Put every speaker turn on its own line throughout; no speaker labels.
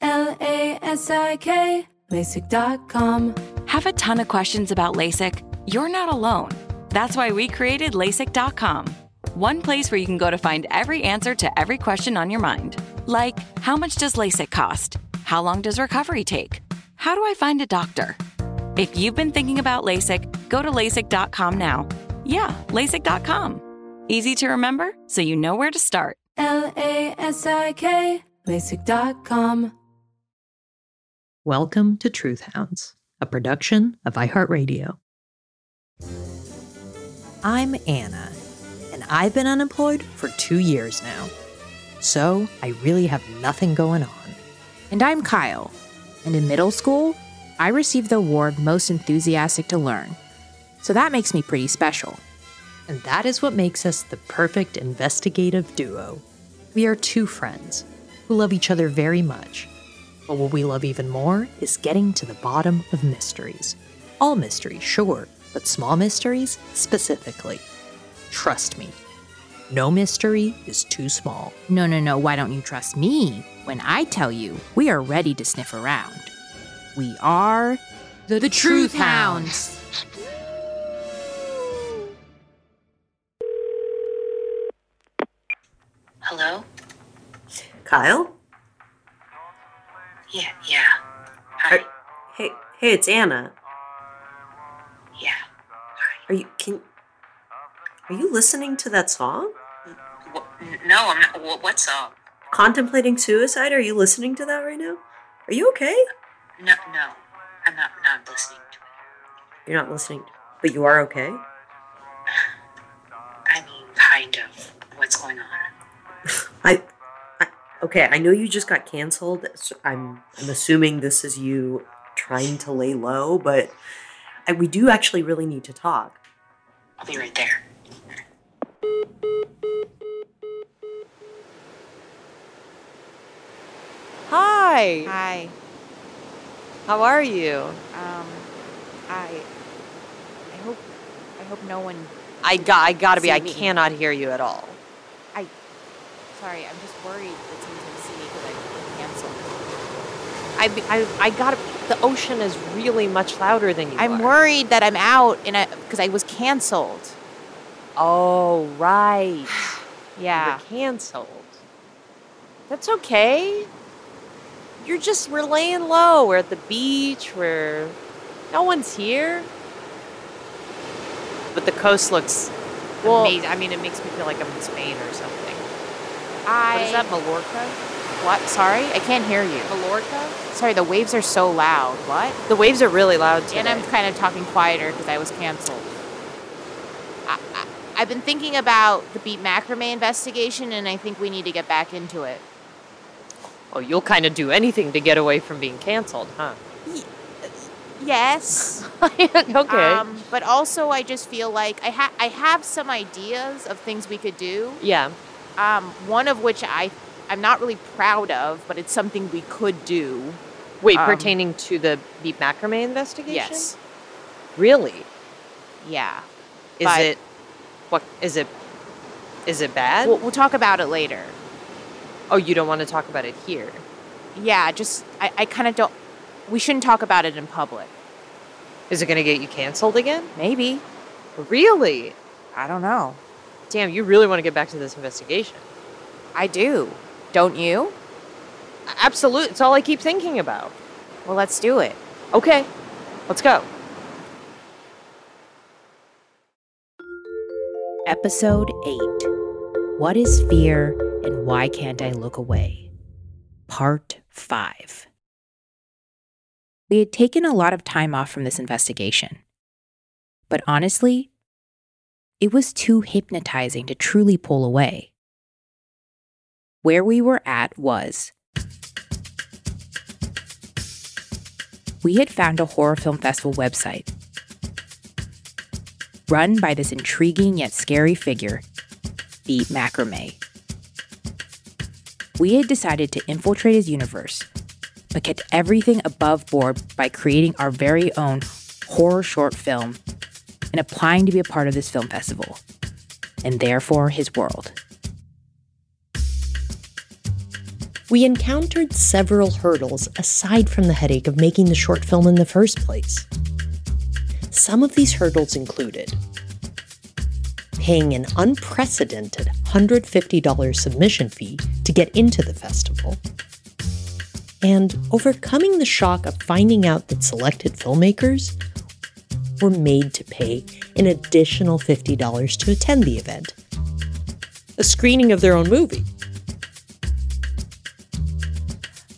L A S I K, LASIK.com.
Have a ton of questions about LASIK? You're not alone. That's why we created LASIK.com. One place where you can go to find every answer to every question on your mind. Like, how much does LASIK cost? How long does recovery take? How do I find a doctor? If you've been thinking about LASIK, go to LASIK.com now. Yeah, LASIK.com. Easy to remember, so you know where to start.
L A S I K, LASIK.com.
Welcome to Truth Hounds, a production of iHeartRadio. I'm Anna, and I've been unemployed for two years now. So I really have nothing going on.
And I'm Kyle. And in middle school, I received the award Most Enthusiastic to Learn. So that makes me pretty special.
And that is what makes us the perfect investigative duo. We are two friends who love each other very much. But what we love even more is getting to the bottom of mysteries. All mysteries, sure, but small mysteries specifically. Trust me, no mystery is too small.
No, no, no, why don't you trust me when I tell you we are ready to sniff around? We are the, Truth Hounds.
Hello?
Kyle?
Yeah, yeah. Hi.
Are, hey, hey, it's Anna.
Yeah.
Are you can? Are you listening to that song?
No, I'm not. What song?
Contemplating suicide? Are you listening to that right now? Are you okay?
No, no. I'm not not listening to it.
You're not listening, but you are okay.
I mean, kind of. What's going on?
I okay. I know you just got canceled. So I'm I'm assuming this is you trying to lay low, but I, we do actually really need to talk.
I'll be right there.
Hi.
Hi.
How are you?
Um, I. I hope. I hope no one.
I got. I gotta be.
See
I
me.
cannot hear you at all.
I. Sorry, I'm just worried that someone's gonna see me because I.
I. I. I gotta. The ocean is really much louder than you
I'm
are.
worried that I'm out in a because I was canceled.
Oh right.
Yeah.
You were canceled. That's okay. You're just we're laying low. We're at the beach. We're no one's here. But the coast looks
Well-
amazing. I mean, it makes me feel like I'm in Spain or something.
I.
What is that, Mallorca?
What? Sorry, I can't hear you.
Mallorca?
Sorry, the waves are so loud. What?
The waves are really loud today.
And I'm kind of talking quieter because I was canceled. I, I, I've been thinking about the beat macrame investigation, and I think we need to get back into it.
Oh, you'll kind of do anything to get away from being canceled, huh?
Yes.
okay.
Um, but also, I just feel like I ha- I have some ideas of things we could do.
yeah.
Um, one of which I I'm not really proud of, but it's something we could do.
Wait,
Um,
pertaining to the beat macrame investigation?
Yes.
Really?
Yeah.
Is
But-
it what is it is it bad?
We'll, we'll talk about it later.
oh, you don't want to talk about it here.
Yeah. Just I, I kind of don't. We shouldn't talk about it in public.
Is it going to get you canceled again?
Maybe.
Really?
I don't know.
Damn, you really want to get back to this investigation.
I do. Don't you?
Absolute. It's all I keep thinking about.
Well, let's do it.
Okay, let's go.
Episode 8 What is Fear and Why Can't I Look Away? Part 5. We had taken a lot of time off from this investigation. But honestly, it was too hypnotizing to truly pull away. Where we were at was we had found a horror film festival website run by this intriguing yet scary figure, the Macrame. We had decided to infiltrate his universe, but kept everything above board by creating our very own horror short film and applying to be a part of this film festival, and therefore his world.
We encountered several hurdles aside from the headache of making the short film in the first place. Some of these hurdles included paying an unprecedented $150 submission fee to get into the festival, and overcoming the shock of finding out that selected filmmakers were made to pay an additional $50 to attend the event. A screening of their own movie.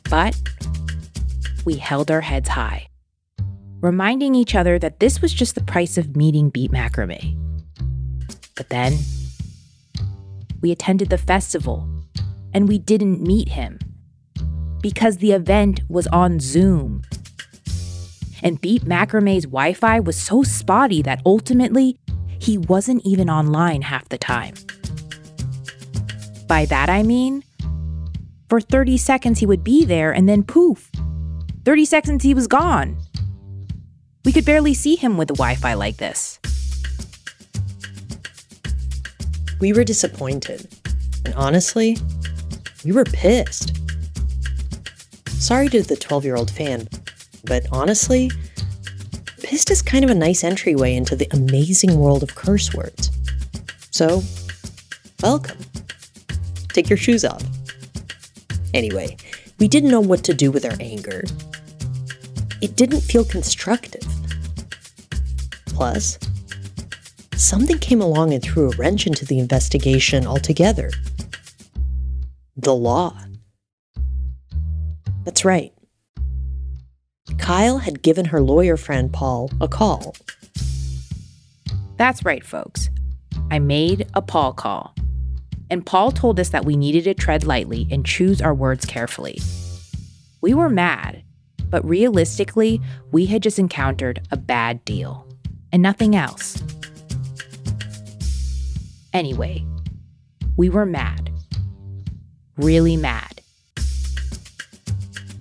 But we held our heads high reminding each other that this was just the price of meeting Beat Macrame. But then, we attended the festival and we didn't meet him because the event was on Zoom. And Beat Macrame's Wi Fi was so spotty that ultimately he wasn't even online half the time. By that I mean, for 30 seconds he would be there and then poof, 30 seconds he was gone. We could barely see him with the Wi Fi like this.
We were disappointed. And honestly, we were pissed. Sorry to the 12 year old fan, but honestly, pissed is kind of a nice entryway into the amazing world of curse words. So, welcome. Take your shoes off. Anyway, we didn't know what to do with our anger. It didn't feel constructive. Plus, something came along and threw a wrench into the investigation altogether. The law. That's right. Kyle had given her lawyer friend Paul a call.
That's right, folks. I made a Paul call. And Paul told us that we needed to tread lightly and choose our words carefully. We were mad, but realistically, we had just encountered a bad deal and nothing else. Anyway, we were mad. Really mad.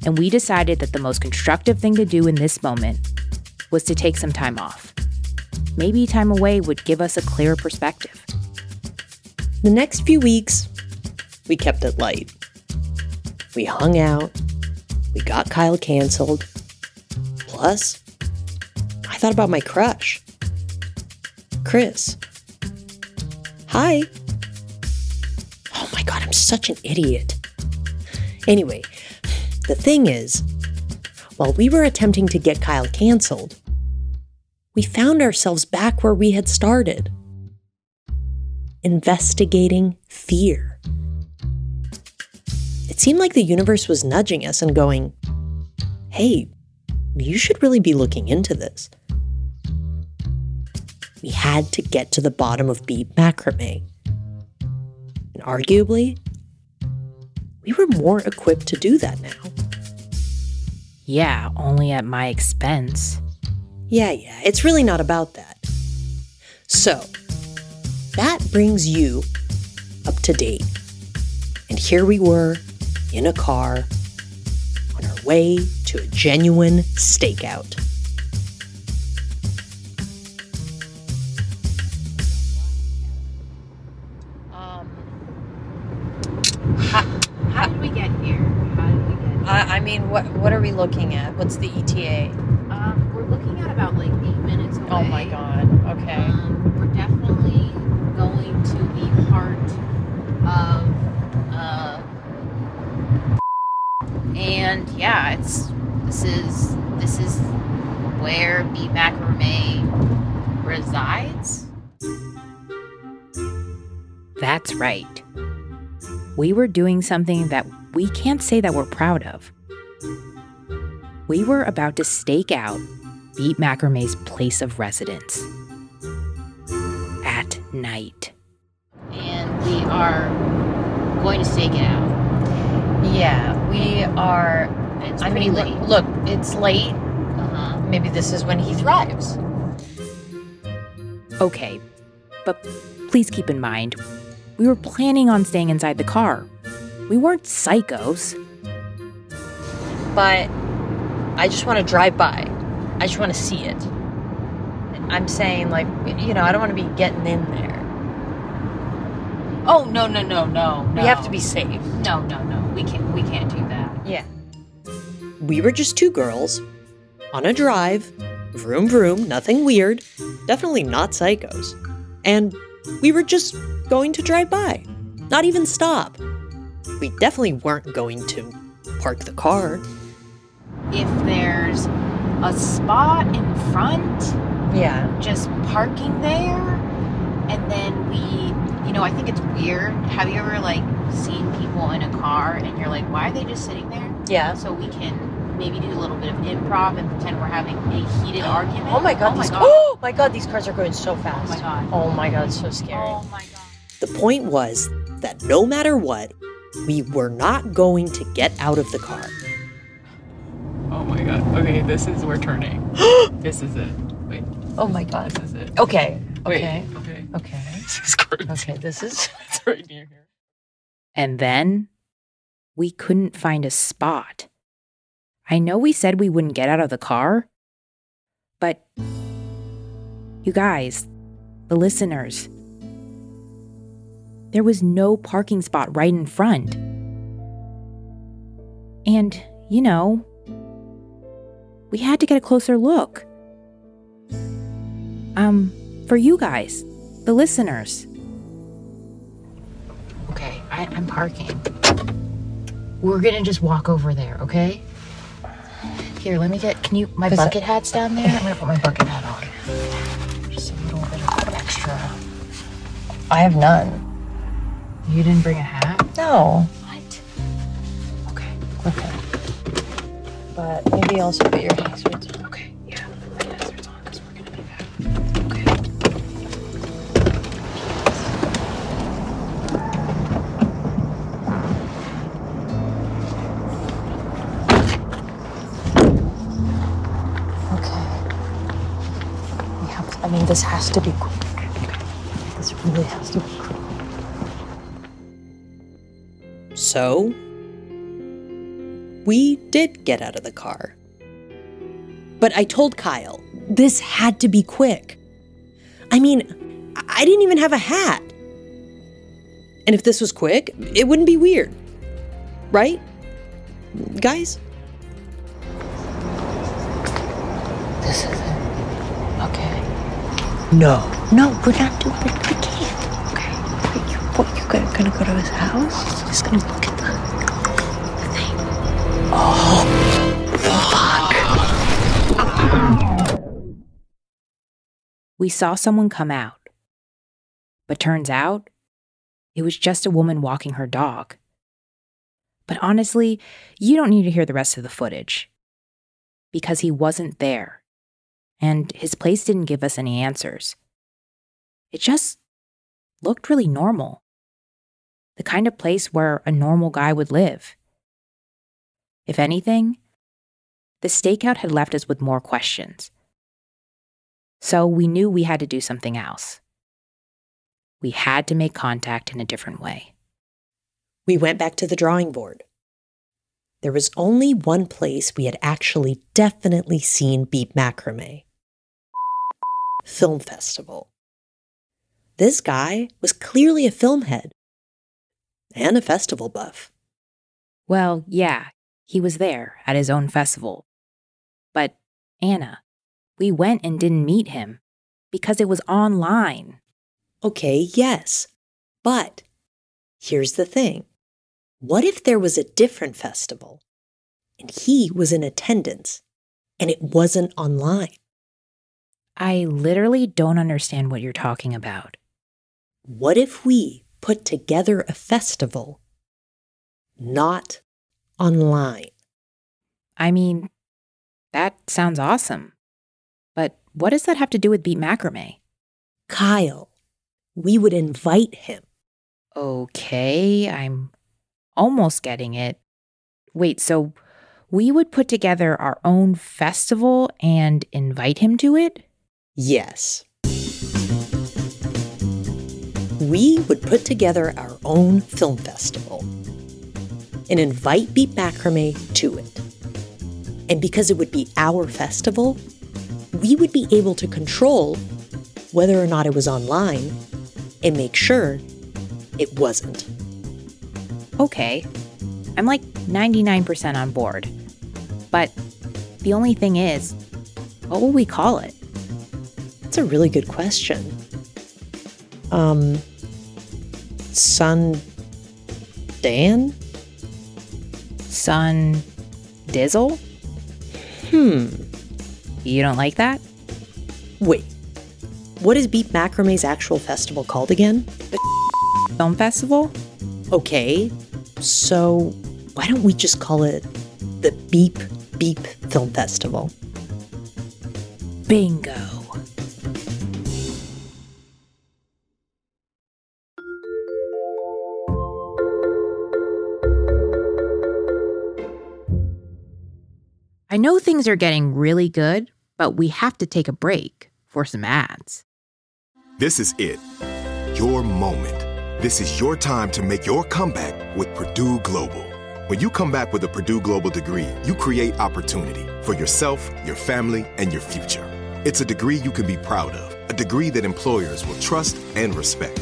And we decided that the most constructive thing to do in this moment was to take some time off. Maybe time away would give us a clearer perspective.
The next few weeks, we kept it light. We hung out, we got Kyle canceled. Plus, I thought about my crush, Chris. Hi. Oh my god, I'm such an idiot. Anyway, the thing is, while we were attempting to get Kyle canceled, we found ourselves back where we had started investigating fear. It seemed like the universe was nudging us and going, hey, you should really be looking into this. We had to get to the bottom of beat macrame. And arguably, we were more equipped to do that now.
Yeah, only at my expense.
Yeah, yeah, it's really not about that. So, that brings you up to date. And here we were in a car on our way to a genuine stakeout.
How did we get here? How did we get
I mean, what what are we looking at? What's the ETA?
Um, we're looking at about like eight minutes away.
Oh my god. Okay.
Um, we're definitely going to the heart of uh, And yeah, it's this is this is where Beat Macrame resides.
That's right. We were doing something that we can't say that we're proud of. We were about to stake out Beat Macrame's place of residence at night.
And we are going to stake it out.
Yeah, we are.
It's
I
pretty
mean,
late.
look, look, it's late.
Uh-huh.
Maybe this is when he thrives.
Okay, but please keep in mind, we were planning on staying inside the car. We weren't psychos.
But I just want to drive by. I just want to see it. I'm saying, like, you know, I don't want to be getting in there.
Oh no no no no no.
We have to be safe.
No no no. We can't we can't do that.
Yeah.
We were just two girls on a drive, vroom vroom, nothing weird, definitely not psychos. And we were just going to drive by, not even stop. We definitely weren't going to park the car.
If there's a spot in front,
Yeah.
just parking there, and then we, you know, I think it's weird. Have you ever like seen people in a car and you're like, why are they just sitting there?
Yeah.
So we can maybe do a little bit of improv and pretend we're having a heated argument.
Oh my god,
Oh my god.
Oh my god, these cars are going so fast.
Oh my god.
Oh my god, it's so scary.
Oh my god.
The point was that no matter what, we were not going to get out of the car.
Oh my god. Okay, this is we're turning. this is it. Wait,
Oh my god.
this is it.
Okay.
Wait,
Okay.
okay.
Okay.
This is crazy.
Okay, this is
It's right near here.
And then we couldn't find a spot. I know we said we wouldn't get out of the car, but you guys, the listeners, there was no parking spot right in front. And, you know, we had to get a closer look. Um, for you guys, the listeners.
Okay, I, I'm parking. We're gonna just walk over there, okay? Here, let me get. Can you? My bucket hat's down there. I'm gonna put my bucket hat on. Just a little bit of extra.
I have none.
You didn't bring a hat?
No.
What? Okay.
Okay. But maybe also put your hazards this has to be quick. This really has to be quick.
So, we did get out of the car. But I told Kyle, this had to be quick. I mean, I- didn't even have a hat. And if this was quick, it wouldn't be weird. Right? Guys?
This is it. Okay.
No.
No, we're not doing it. We can't. Okay. Wait, you, what, you're gonna, gonna go to his house? He's gonna look at the, the thing. Oh fuck.
We saw someone come out. But turns out, it was just a woman walking her dog. But honestly, you don't need to hear the rest of the footage. Because he wasn't there. And his place didn't give us any answers. It just looked really normal. The kind of place where a normal guy would live. If anything, the stakeout had left us with more questions. So we knew we had to do something else. We had to make contact in a different way.
We went back to the drawing board. There was only one place we had actually definitely seen Beat Macrame Film Festival. This guy was clearly a film head and a festival buff.
Well, yeah, he was there at his own festival. But, Anna, we went and didn't meet him because it was online.
Okay, yes. But here's the thing what if there was a different festival? and he was in attendance, and it wasn't online.
I literally don't understand what you're talking about.
What if we put together a festival not online?
I mean, that sounds awesome. But what does that have to do with beat macrame?
Kyle, we would invite him.
Okay, I'm almost getting it. Wait, so we would put together our own festival and invite him to it?
Yes. We would put together our own film festival and invite Beat Macrame to it. And because it would be our festival, we would be able to control whether or not it was online and make sure it wasn't.
Okay, I'm like 99% on board. But the only thing is, what will we call it?
That's a really good question. Um, Sun Dan?
Sun Dizzle?
Hmm.
You don't like that?
Wait. What is Beat Macrame's actual festival called again?
The Film Festival?
Okay. So, why don't we just call it the Beep Beep Film Festival?
Bingo. I know things are getting really good, but we have to take a break for some ads.
This is it. Your moment. This is your time to make your comeback with Purdue Global. When you come back with a Purdue Global degree, you create opportunity for yourself, your family, and your future. It's a degree you can be proud of, a degree that employers will trust and respect.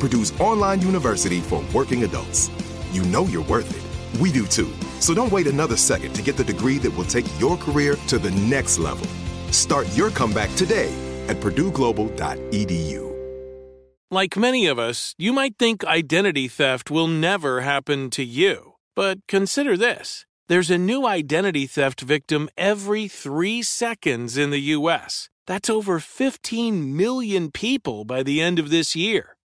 Purdue's online university for working adults. You know you're worth it. We do too. So don't wait another second to get the degree that will take your career to the next level. Start your comeback today at purdueglobal.edu.
Like many of us, you might think identity theft will never happen to you. But consider this there's a new identity theft victim every three seconds in the U.S. That's over 15 million people by the end of this year,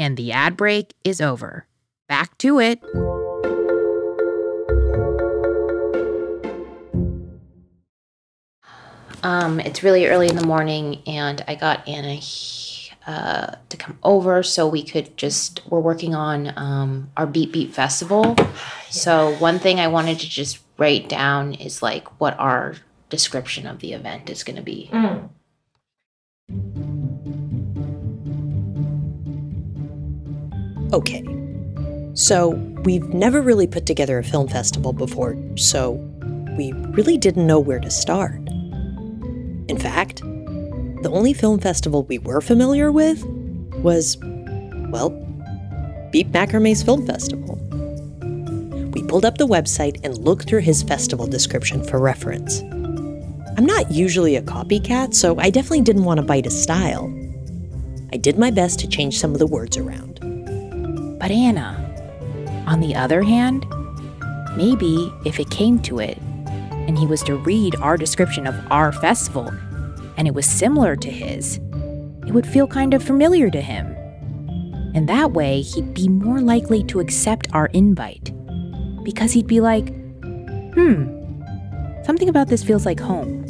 And the ad break is over. Back to it.
Um, it's really early in the morning, and I got Anna uh, to come over so we could just. We're working on um, our Beat Beat Festival. So one thing I wanted to just write down is like what our description of the event is going to be.
Mm. Okay. So, we've never really put together a film festival before, so we really didn't know where to start. In fact, the only film festival we were familiar with was, well, Beep Macrame's Film Festival. We pulled up the website and looked through his festival description for reference. I'm not usually a copycat, so I definitely didn't want to bite his style. I did my best to change some of the words around.
But Anna, on the other hand, maybe if it came to it, and he was to read our description of our festival, and it was similar to his, it would feel kind of familiar to him. And that way, he'd be more likely to accept our invite. Because he'd be like, hmm, something about this feels like home.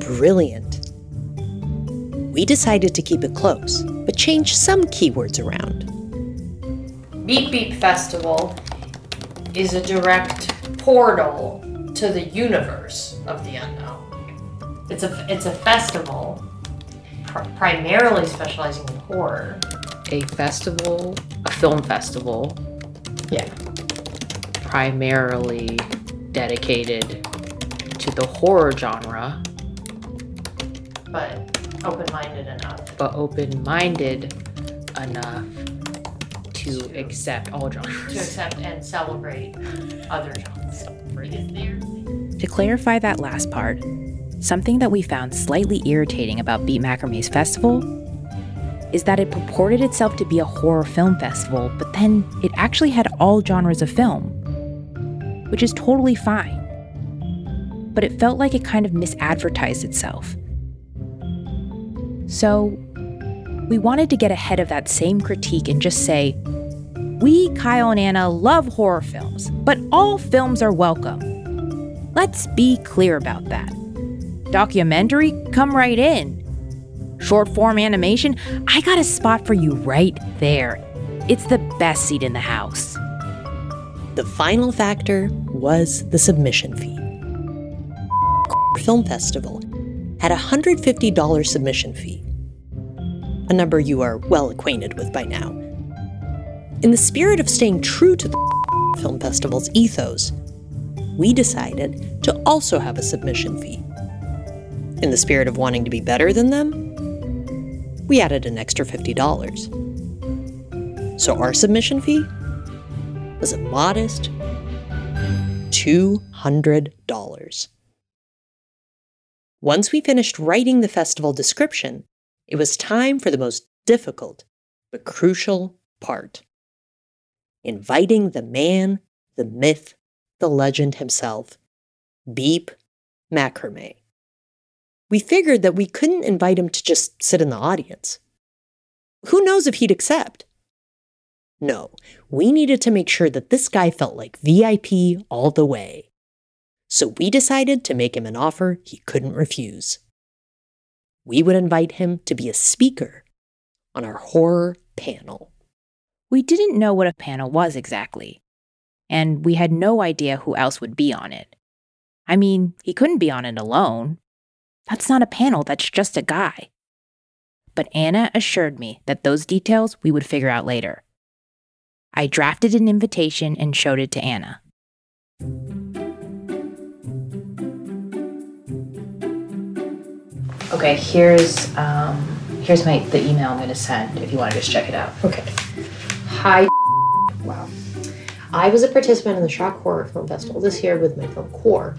Brilliant. We decided to keep it close, but change some keywords around.
Beep Beep Festival is a direct portal to the universe of the unknown. It's a it's a festival pr- primarily specializing in horror.
A festival, a film festival.
Yeah.
Primarily dedicated to the horror genre,
but open-minded enough.
but open minded enough to accept all genres.
to accept and celebrate other genres.
To clarify that last part, something that we found slightly irritating about Beat Macrame's festival is that it purported itself to be a horror film festival, but then it actually had all genres of film, which is totally fine. But it felt like it kind of misadvertised itself. So, we wanted to get ahead of that same critique and just say, we, Kyle and Anna, love horror films, but all films are welcome. Let's be clear about that. Documentary, come right in. Short form animation, I got a spot for you right there. It's the best seat in the house.
The final factor was the submission fee. Film Festival had a $150 submission fee, a number you are well acquainted with by now. In the spirit of staying true to the film festival's ethos, we decided to also have a submission fee. In the spirit of wanting to be better than them, we added an extra $50. So our submission fee was a modest $200. Once we finished writing the festival description, it was time for the most difficult but crucial part inviting the man, the myth, the legend himself, Beep Macrame. We figured that we couldn't invite him to just sit in the audience. Who knows if he'd accept? No, we needed to make sure that this guy felt like VIP all the way. So we decided to make him an offer he couldn't refuse. We would invite him to be a speaker on our horror panel.
We didn't know what a panel was exactly, and we had no idea who else would be on it. I mean, he couldn't be on it alone. That's not a panel, that's just a guy. But Anna assured me that those details we would figure out later. I drafted an invitation and showed it to Anna.
Okay, here's um, here's my the email I'm going to send if you want to just check it out.
Okay. Hi. Wow. I was a participant in the Shock Horror Film Festival this year with my film Core.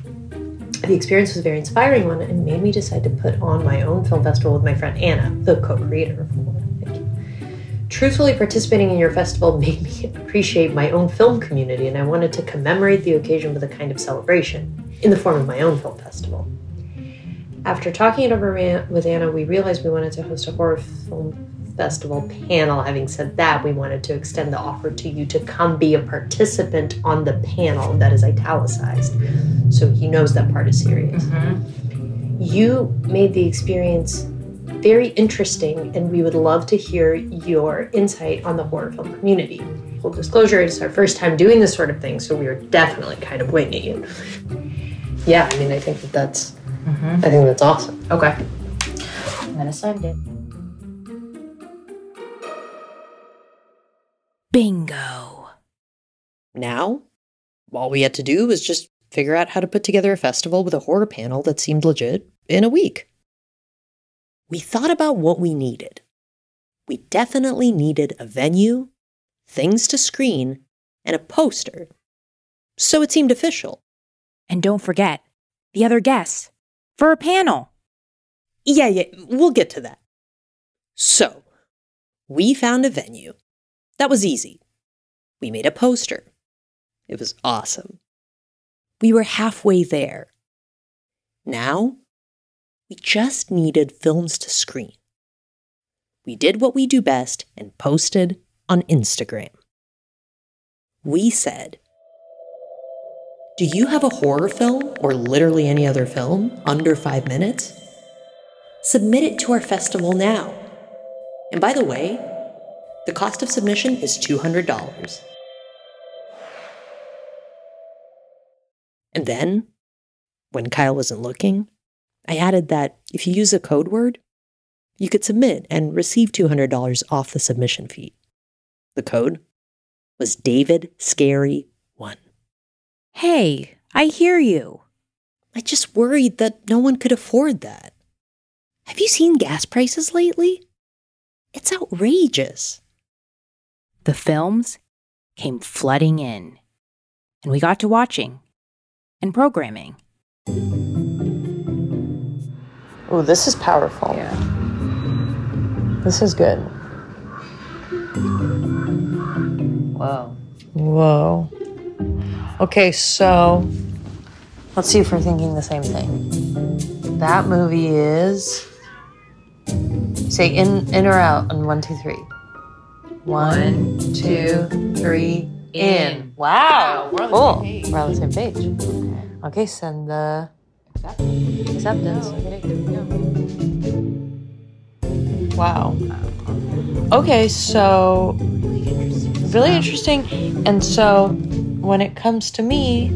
The experience was a very inspiring one and made me decide to put on my own film festival with my friend Anna, the co-creator of Core. Truthfully, participating in your festival made me appreciate my own film community, and I wanted to commemorate the occasion with a kind of celebration in the form of my own film festival. After talking it over with Anna, we realized we wanted to host a horror film festival panel. Having said that, we wanted to extend the offer to you to come be a participant on the panel that is italicized. So he knows that part is serious. Mm-hmm. You made the experience very interesting, and we would love to hear your insight on the horror film community. Full disclosure, it's our first time doing this sort of thing, so we are definitely kind of winging it. Yeah, I mean, I think that that's,
Mm-hmm.
I think that's awesome.
Okay. I'm gonna send it. Bingo.
Now, all we had to do was just figure out how to put together a festival with a horror panel that seemed legit in a week. We thought about what we needed. We definitely needed a venue, things to screen, and a poster. So it seemed official.
And don't forget the other guests for a panel.
Yeah, yeah, we'll get to that. So, we found a venue. That was easy. We made a poster. It was awesome. We were halfway there. Now, we just needed films to screen. We did what we do best and posted on Instagram. We said, Do you have a horror film or literally any other film under five minutes? Submit it to our festival now. And by the way, the cost of submission is $200. And then, when Kyle wasn't looking, I added that if you use a code word, you could submit and receive $200 off the submission fee. The code was David Scary 1.
Hey, I hear you.
I just worried that no one could afford that. Have you seen gas prices lately? It's outrageous.
The films came flooding in, and we got to watching and programming.
Oh, this is powerful.
Yeah.
This is good.
Whoa.
Whoa. Okay, so let's see if we're thinking the same thing. That movie is. Say in in or out on one, two, three. One, two, three, in. Wow.
Wow, we're on the
cool.
same page.
We're on the same page. Okay, send the acceptance. Wow. Okay, so really interesting. And so when it comes to me,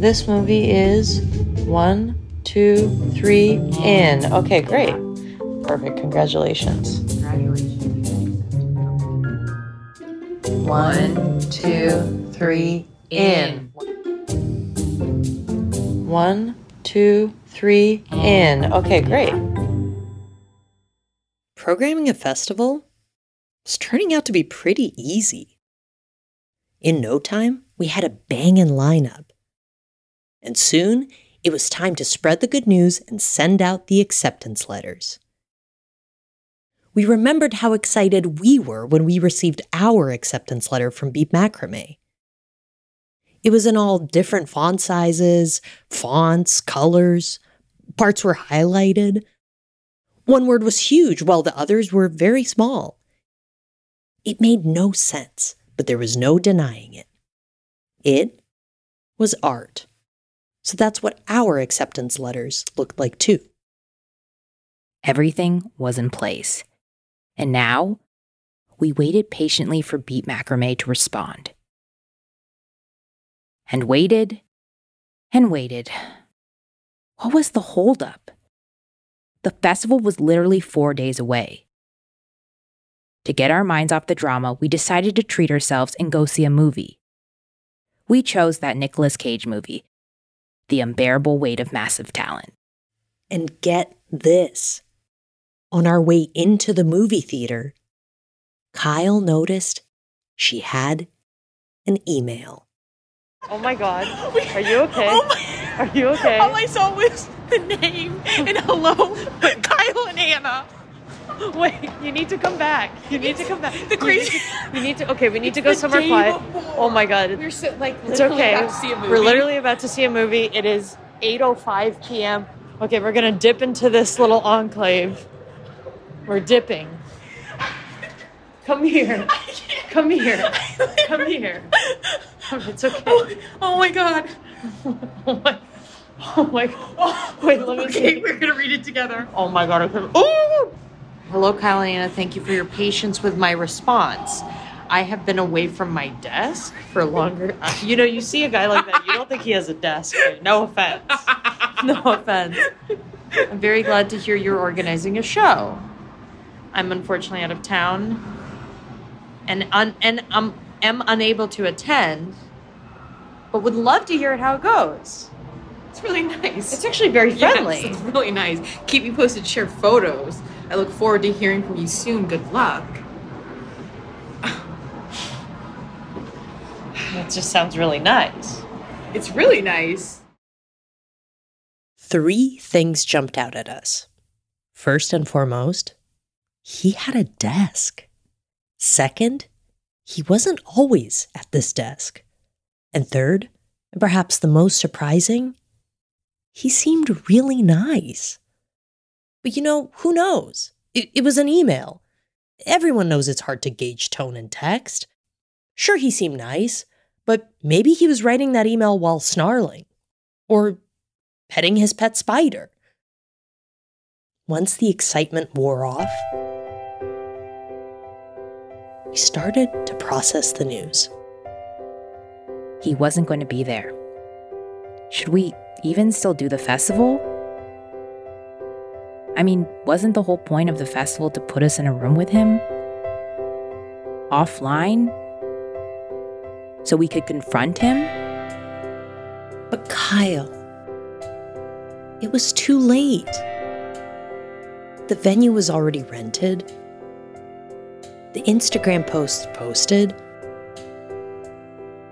this movie is one, two, three, in. Okay, great. Perfect. Congratulations. One, two, three, in. One, two, three, in. Okay, great.
Programming a festival is turning out to be pretty easy. In no time, we had a banging lineup. And soon, it was time to spread the good news and send out the acceptance letters. We remembered how excited we were when we received our acceptance letter from Beep Macrame. It was in all different font sizes, fonts, colors. Parts were highlighted. One word was huge while the others were very small. It made no sense, but there was no denying it. It was art. So that's what our acceptance letters looked like too.
Everything was in place. And now, we waited patiently for Beat Macrame to respond. And waited and waited. What was the holdup? The festival was literally four days away. To get our minds off the drama, we decided to treat ourselves and go see a movie. We chose that Nicolas Cage movie, The Unbearable Weight of Massive Talent.
And get this. On our way into the movie theater, Kyle noticed she had an email.
Oh my god. Are you okay? Oh my- Are you okay?
All I saw was the name and hello, Kyle and Anna.
Wait, you need to come back. You need to come back.
The crazy-
You need to, you need to okay, we need to go somewhere quiet. Oh my god.
We're so, like
It's okay.
about to see a movie.
We're literally about to see a movie. It is 8:05 p.m. Okay, we're gonna dip into this little enclave. We're dipping. Come here. Come here. Come here. Oh, it's okay.
Oh, oh my god.
Oh my. Oh my. Wait, let me
Okay,
see.
we're gonna read it together.
Oh my god. Okay. Ooh! Hello, Kyle and Anna. Thank you for your patience with my response. I have been away from my desk for longer. Uh, you know, you see a guy like that, you don't think he has a desk. Right? No offense. No offense. I'm very glad to hear you're organizing a show. I'm unfortunately out of town and un- and um, am unable to attend, but would love to hear how it goes.
It's really nice.
It's actually very friendly.
Yes, it's really nice. Keep me posted, share photos. I look forward to hearing from you soon. Good luck.
That just sounds really nice.
It's really nice.
Three things jumped out at us. First and foremost, he had a desk. Second, he wasn't always at this desk. And third, and perhaps the most surprising, he seemed really nice. But you know, who knows? It, it, was an email. Everyone knows it's hard to gauge tone in text. Sure, he seemed nice, but maybe he was writing that email while snarling or petting his pet spider. Once the excitement wore off, we started to process the news.
He wasn't going to be there. Should we even still do the festival? I mean, wasn't the whole point of the festival to put us in a room with him? Offline? So we could confront him?
But Kyle, it was too late. The venue was already rented. The Instagram posts posted.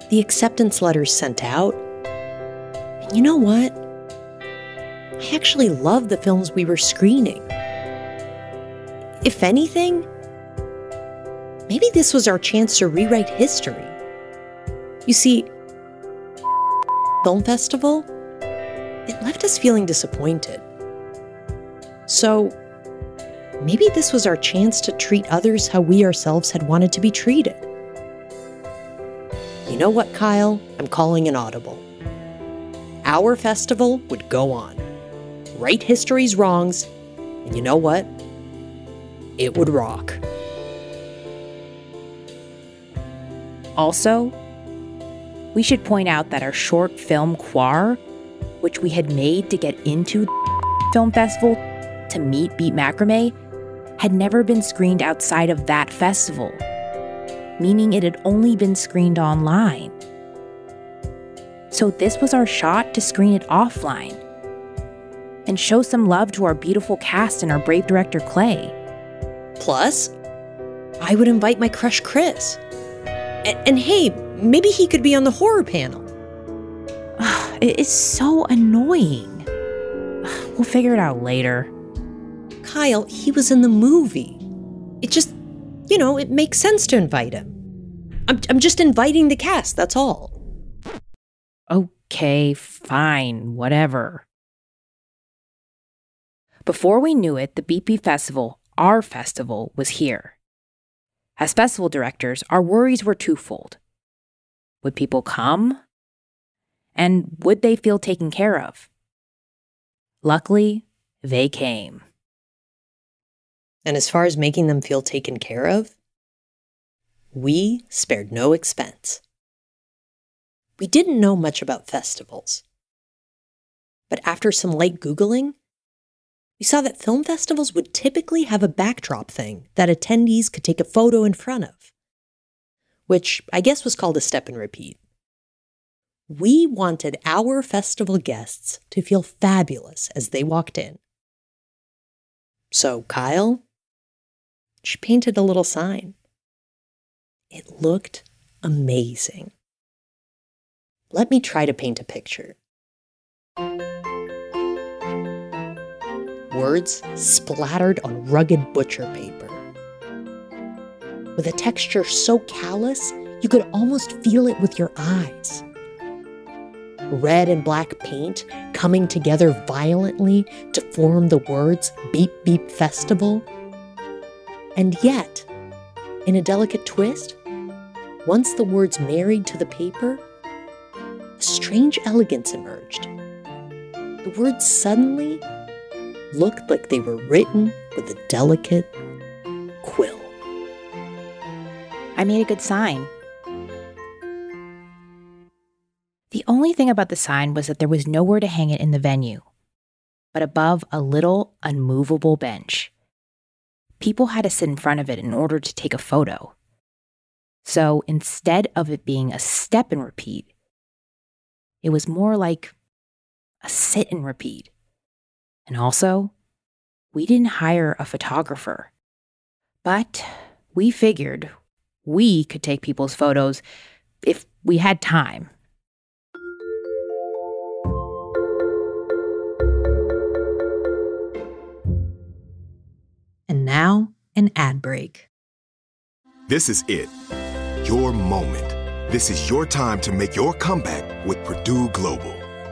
The acceptance letters sent out. And you know what? I actually loved the films we were screening. If anything, maybe this was our chance to rewrite history. You see, Film Festival, it left us feeling disappointed. So, maybe this was our chance to treat others how we ourselves had wanted to be treated. You know what, Kyle? I'm calling an audible. Our festival would go on right history's wrongs, and you know what? It would rock.
Also, we should point out that our short film Quar, which we had made to get into the film festival to meet Beat Macrame, had never been screened outside of that festival, meaning it had only been screened online. So, this was our shot to screen it offline and show some love to our beautiful cast and our brave director, Clay.
Plus, I would invite my crush, Chris. And, and hey, maybe he could be on the horror panel.
it is so annoying. We'll figure it out later.
Kyle, he was in the movie. It just, you know, it makes sense to invite him. I'm, I'm just inviting the cast, that's all.
Okay, fine, whatever. Before we knew it, the BP Festival, our festival, was here. As festival directors, our worries were twofold. Would people come? And would they feel taken care of? Luckily, they came.
And as far as making them feel taken care of, we spared no expense. We didn't know much about festivals. But after some light Googling, we saw that film festivals would typically have a backdrop thing that attendees could take a photo in front of, which I guess was called a step and repeat. We wanted our festival guests to feel fabulous as they walked in. So, Kyle, she painted a little sign. It looked amazing. Let me try to paint a picture. Words splattered on rugged butcher paper. With a texture so callous, you could almost feel it with your eyes. Red and black paint coming together violently to form the words Beep Beep Festival. And yet, in a delicate twist, once the words married to the paper, a strange elegance emerged. The words suddenly looked like they were written with a delicate quill.
I made a good sign. The only thing about the sign was that there was nowhere to hang it in the venue, but above a little unmovable bench. People had to sit in front of it in order to take a photo. So instead of it being a step and repeat, it was more like a sit and repeat. And also, we didn't hire a photographer. But we figured we could take people's photos if we had time.
And now, an ad break.
This is it. Your moment. This is your time to make your comeback with Purdue Global.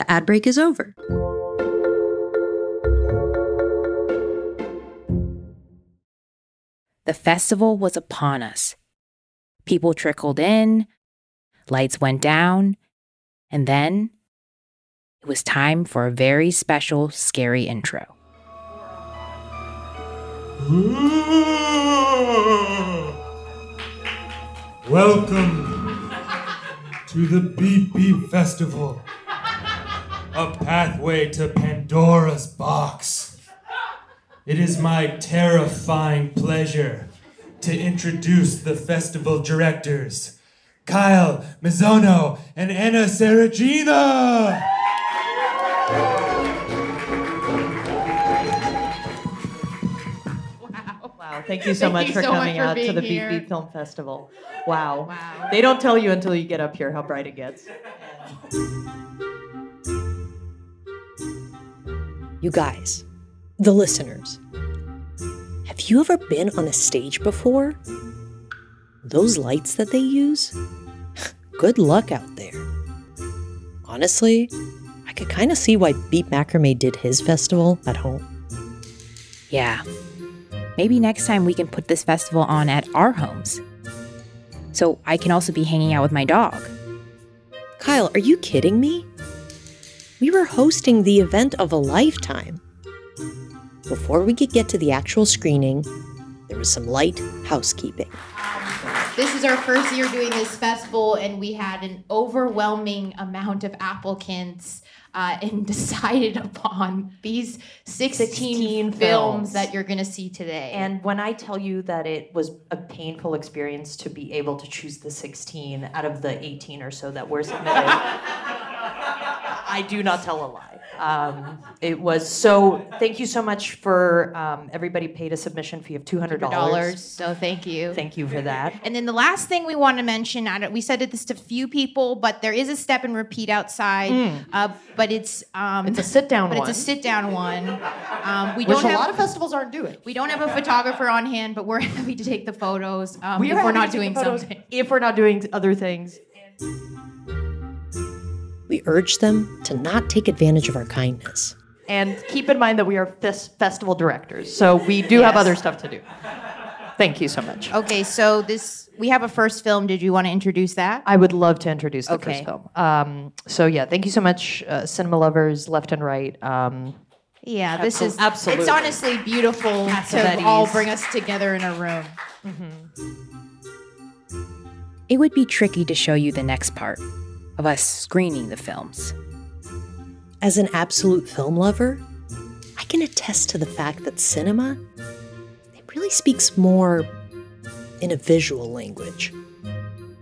The ad break is over.
The festival was upon us. People trickled in, lights went down, and then it was time for a very special, scary intro.
Welcome to the Beep Beep Festival, a pathway to Pandora's box. It is my terrifying pleasure to introduce the festival directors, Kyle Mizono and Anna Saragina.
Wow, wow! thank you so
Thank
much
you
for
so much
coming
for
out to the Beep
here.
Beep Film Festival. Wow.
Wow.
They don't tell you until you get up here how bright it gets.
You guys, the listeners, have you ever been on a stage before? Those lights that they use? Good luck out there. Honestly, I could kind of see why Beat Macrame did his festival at home.
Yeah. Maybe next time we can put this festival on at our homes. So I can also be hanging out with my dog.
Kyle, are you kidding me? We were hosting the event of a lifetime. Before we could get to the actual screening, there was some light housekeeping.
This is our first year doing this festival, and we had an overwhelming amount of applicants uh, and decided upon these 16,
16
films
films.
that you're going to see today.
And when I tell you that it was a painful experience to be able to choose the 16 out of the 18 or so that were submitted, I do not tell a lie. Um, it was so. Thank you so much for um, everybody paid a submission fee of two hundred
dollars. So thank you.
Thank you for that.
And then the last thing we want to mention, I don't, we said this to a few people, but there is a step and repeat outside.
Mm.
Uh, but it's um,
It's a sit-down
But
one.
it's a sit down one. Um, we
Which
don't
a
have,
lot of festivals aren't doing.
We don't have a photographer on hand, but we're happy to take the photos um,
We
if we're not doing something.
If we're not doing other things.
We urge them to not take advantage of our kindness.
And keep in mind that we are fes- festival directors, so we do have other stuff to do. Thank you so much.
Okay, so this we have a first film. Did you want to introduce that?
I would love to introduce the
Okay.
first film. Um, so yeah, thank you so much, uh, cinema lovers, left and right. Um,
Yeah, this
Absol-
is
absolutely.
It's honestly beautiful
Pass
to all bring us together in a room.
It would be tricky to show you the next part of us screening the films.
As an absolute film lover, I can attest to the fact that cinema it really speaks more in a visual language.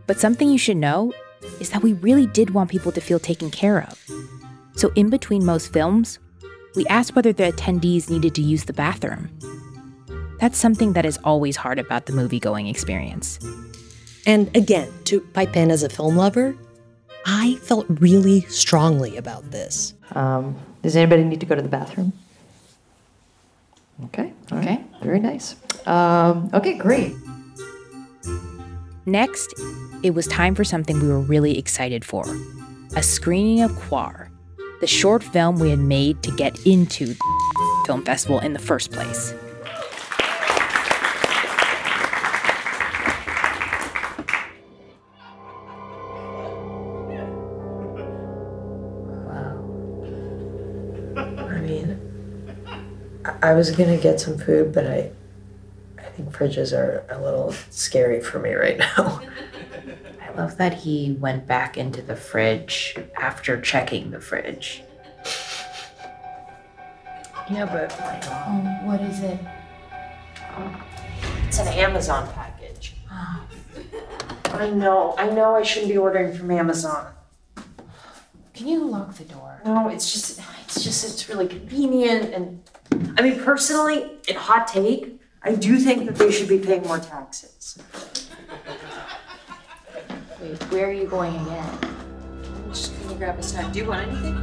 But something you should know is that we really did want people to feel taken care of. So, in between most films, we asked whether the attendees needed to use the bathroom. That's something that is always hard about the movie going experience.
And again, to pipe in as a film lover, I felt really strongly about this.
Um, does anybody need to go to the bathroom? Okay. all right, Very nice. Um, okay, great.
Next, it was time for something we were really excited for a screening of Quar, the short film we had made to get into the film festival in the first place.
I- I was gonna get some food, but I, I think fridges are a little scary for me right now.
I love that he went back into the fridge after checking the fridge.
Yeah, but
Oh, what is it?
it's an Amazon package. Ah. I know, I know I shouldn't be ordering from Amazon.
Can you lock the door?
No, it's just, it's just, it's really convenient and, I mean, personally, in hot take, I do think that they should be paying more taxes.
Wait, where are you going again?
I'm just gonna grab a snack. Do you want anything?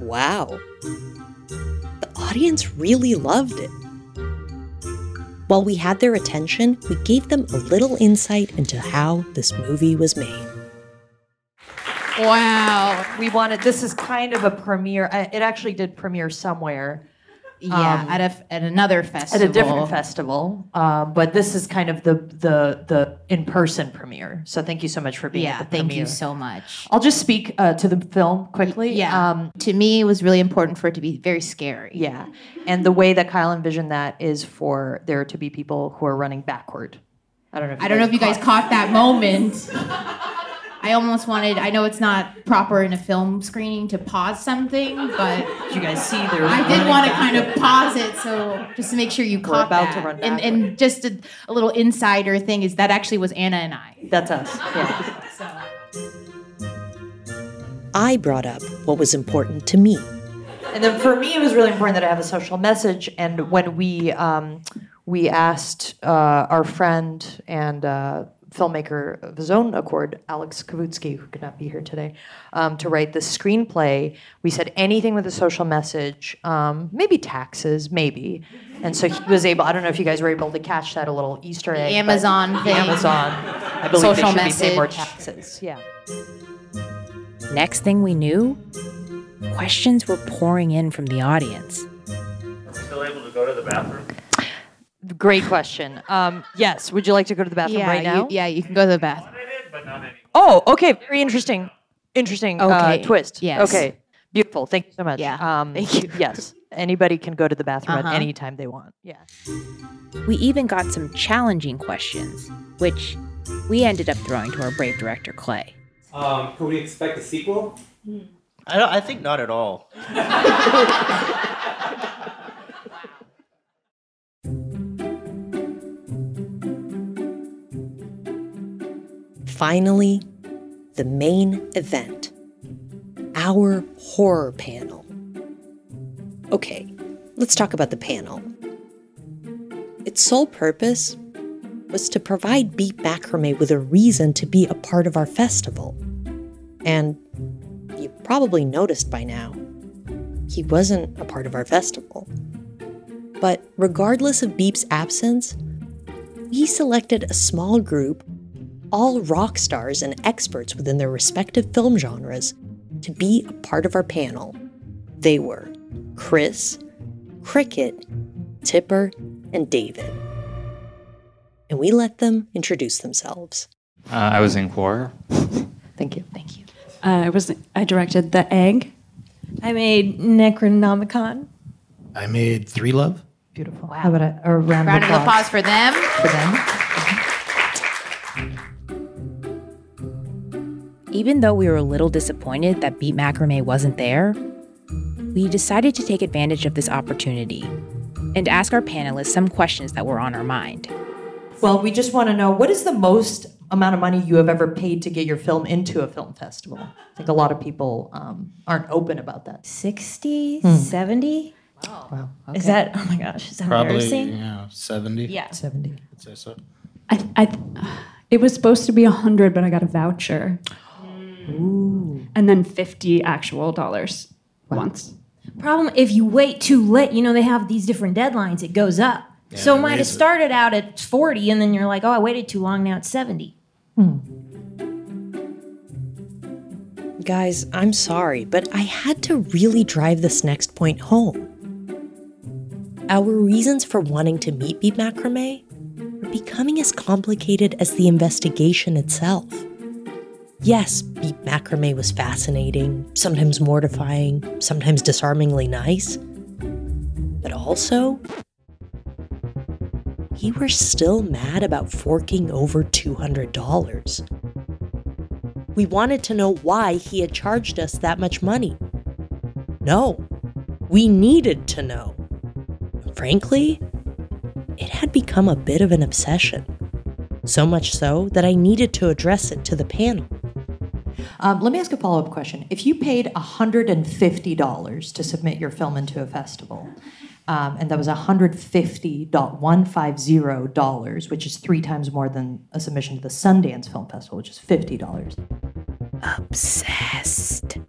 Wow. The audience really loved it. While we had their attention, we gave them a little insight into how this movie was made.
Wow.
We wanted, this is kind of a premiere. Uh, it actually did premiere somewhere.
Yeah,
Um,
at a at another festival.
At a different festival. Um, but this is kind of the the the in person premiere. So thank you so much for being
Yeah,
at the
thank you so much.
I'll just speak uh, to the film quickly.
Yeah.
Um,
to me, it was really important for it to be very scary.
yeah. And the way that Kyle envisioned that is for there to be people who are running backward. I don't know if
I don't know if you guys caught that moment. I almost wanted. I know it's not proper in a film screening to pause something, but
Did you guys see there?
I did want to kind of pause it, so just to make sure you caught
about
that.
to run
and and just a, a little insider thing is that actually was Anna and I.
That's us. Yeah.
I brought up what was important to me.
And then for me, it was really important that I have a social message. And when we um, we asked uh, our friend and uh, filmmaker of his own accord, Alex Kavutsky, who could not be here today, um, to write the screenplay, we said anything with a social message, um, maybe taxes, maybe. And so he was able. I don't know if you guys were able to catch that a little Easter egg. but
Amazon thing.
Amazon. I believe
Social
they should be paying more
message.
taxes. Yeah.
Next thing we knew, questions were pouring in from the audience.
Still able to go to the bathroom?
Great question. Um, yes. Would you like to go to the bathroom
yeah,
right now?
You, yeah, you can go to the bathroom.
Oh, okay. Very interesting. Interesting
Okay,
uh, twist.
yes.
Okay. Beautiful. Thank you so much.
Yeah,
Um, thank you. Yes. Anybody can go to the bathroom
Uh-huh.
at any time they want. Yeah.
We even got some challenging questions, which we ended up throwing to our brave director, Clay.
Um, could we expect a sequel?
I don't, I think not at all.
finally, the main event our horror panel. Okay, let's talk about the panel. Its sole purpose was to provide Beat Macrame with a reason to be a part of our festival. And you probably noticed by now, he wasn't a part of our festival. But regardless of Beep's absence, we selected a small group, all rock stars and experts within their respective film genres, to be a part of our panel. They were Chris, Cricket, Tipper, and David. And we let them introduce themselves.
Uh, I was in Quora.
Thank you.
Thank you. Uh, I was I directed The Egg. I made Necronomicon.
I made Three Love.
Beautiful. How about a, a round,
Round of applause for them.
For them.
Even though we were a little disappointed that Beat Macrame wasn't there, we decided to take advantage of this opportunity and ask our panelists some questions that were on our mind.
Well, we just want to know what is the most amount of money you have ever paid to get your film into a film festival? I think a lot of people um, aren't open about that.
60,
Hmm.
70?
Wow.
Is that, oh my gosh, is that
Probably,
embarrassing?
yeah, 70.
Yeah.
70.
I'd say so.
I, I, it was supposed to be a hundred, but I got a voucher. And then fifty actual dollars once.
Problem if you wait too late, you know, they have these different deadlines, it goes up.
Yeah,
so
they
might have started out at 40 and then you're like, oh, I waited too long, now it's 70. Hmm.
Guys, I'm sorry, but I had to really drive this next point home. Our reasons for wanting to meet Beat Macrame were becoming as complicated as the investigation itself. Yes, Macrame was fascinating, sometimes mortifying, sometimes disarmingly nice. But also, we were still mad about forking over $200. We wanted to know why he had charged us that much money. No, we needed to know. Frankly, it had become a bit of an obsession. So much so that I needed to address it to the panel.
Um, let me ask a follow up question. If you paid $150 to submit your film into a festival, um, and that was $150, $150, which is three times more than a submission to the Sundance Film Festival, which is $50.
Obsessed.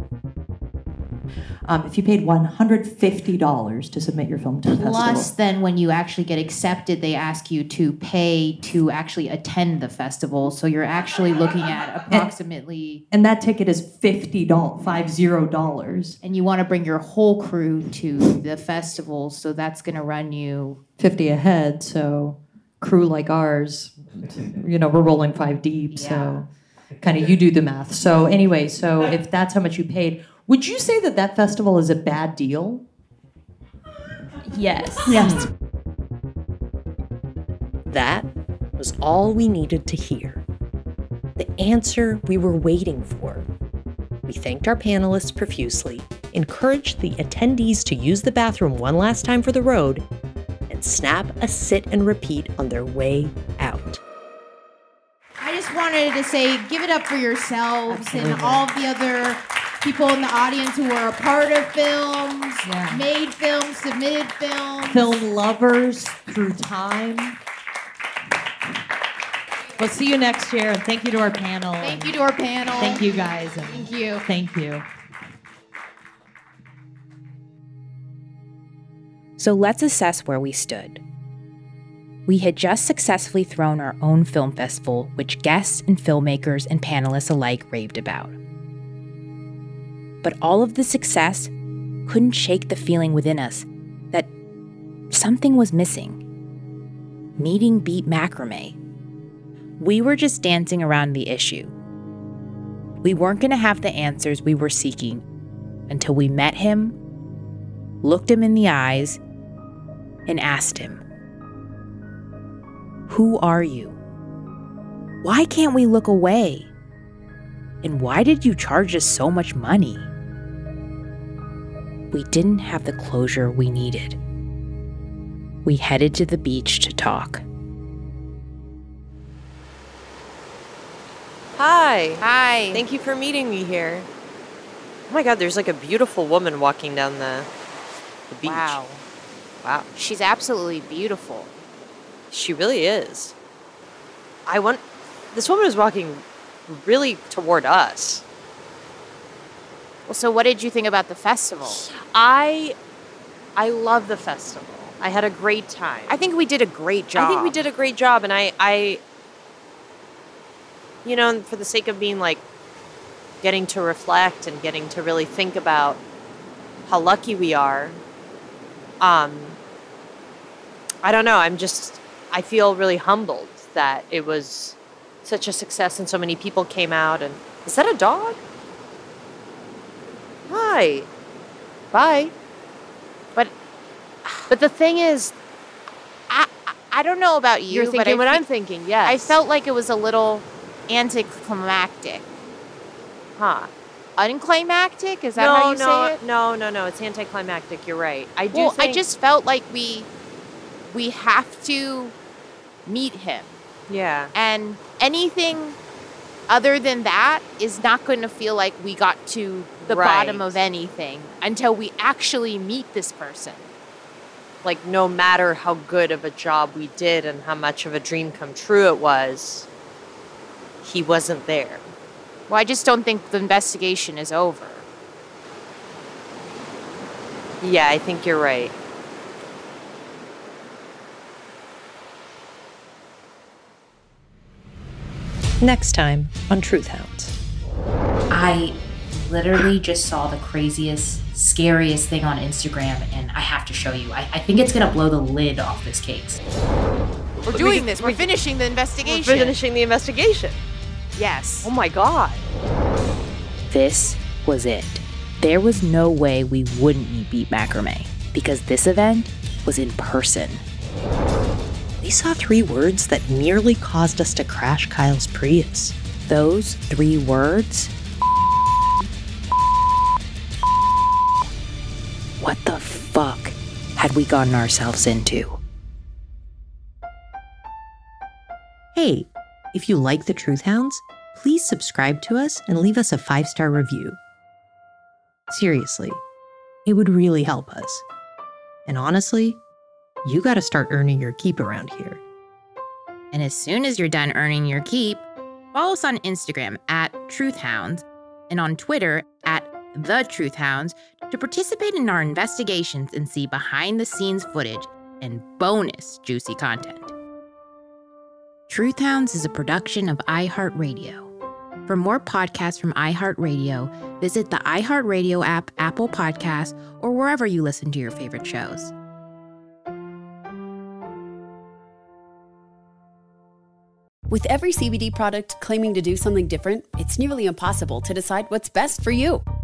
Um, if you paid $150 to submit your film to
Plus,
festival,
then when you actually get accepted, they ask you to pay to actually attend the festival. So you're actually looking at approximately.
and that ticket is $50, $50.
And you want to bring your whole crew to the festival, so that's going to run you.
50 a head, so crew like ours, you know, we're rolling five deep, so kind of you do the math. So anyway, so if that's how much you paid, would you say that that festival is a bad deal?
Yes.
Yes.
That was all we needed to hear. The answer we were waiting for. We thanked our panelists profusely, encouraged the attendees to use the bathroom one last time for the road, and snap a sit and repeat on their way out.
I just wanted to say, give it up for yourselves and all the other people in the audience who are a part of films, made films, submitted films.
Film lovers through time. We'll see you next year, and thank you to our panel.
Thank you to our panel.
Thank you guys.
Thank you.
Thank you.
So let's assess where we stood. We had just successfully thrown our own film festival, which guests and filmmakers and panelists alike raved about. But all of the success couldn't shake the feeling within us that something was missing. Meeting beat macrame. We were just dancing around the issue. We weren't going to have the answers we were seeking until we met him, looked him in the eyes, and asked him, Who are you? Why can't we look away? And why did you charge us so much money? We didn't have the closure we needed. We headed to the beach to talk.
Hi.
Hi.
Thank you for meeting me here. Oh my god, there's like a beautiful woman walking down the, the beach.
Wow.
Wow.
She's absolutely beautiful.
She really is. I want. This woman is walking really toward us.
Well, so what did you think about the festival?
I I love the festival. I had a great time.
I think we did a great job.
I think we did a great job and I I you know, for the sake of being like getting to reflect and getting to really think about how lucky we are. Um I don't know, I'm just I feel really humbled that it was such a success and so many people came out and is that a dog? Hi. Bye.
But but the thing is I I don't know about you,
You're thinking what
fe-
I'm thinking, yes.
I felt like it was a little anticlimactic.
Huh.
Unclimactic? Is that
no,
how you
no,
say it?
No, no, no. It's anticlimactic. You're right. I do.
well,
think,
I just felt like we we have to meet him.
Yeah.
And anything other than that is not going to feel like we got to the
Right.
bottom of anything until we actually meet this person.
like no matter how good of a job we did and how much of a dream come true it was, he wasn't there.
Well, I just don't think the investigation is over.
Yeah, I think you're right.
Next time on Truth Hounds.
I literally just saw the craziest, scariest thing on Instagram, and I have to show you. I, I think it's gonna blow the lid off this case.
We're doing this. We're finishing the investigation.
We're finishing the investigation.
Yes.
Oh my god.
This was it. There was no way we wouldn't meet Beat Macrame because this event was in person.
We saw three words that nearly caused us to crash Kyle's Prius.
Those three words. Had we gotten ourselves into?
Hey, if you like the Truth Hounds, please subscribe to us and leave us a five star review. Seriously, it would really help us. And honestly, you gotta start earning your keep around here.
And as soon as you're done earning your keep, follow us on Instagram at TruthHounds and on Twitter at The Truth Hounds, to participate in our investigations and see behind the scenes footage and bonus juicy content. Truth Hounds is a production of iHeartRadio. For more podcasts from iHeartRadio, visit the iHeartRadio app, Apple Podcasts, or wherever you listen to your favorite shows.
With every CBD product claiming to do something different, it's nearly impossible to decide what's best for you.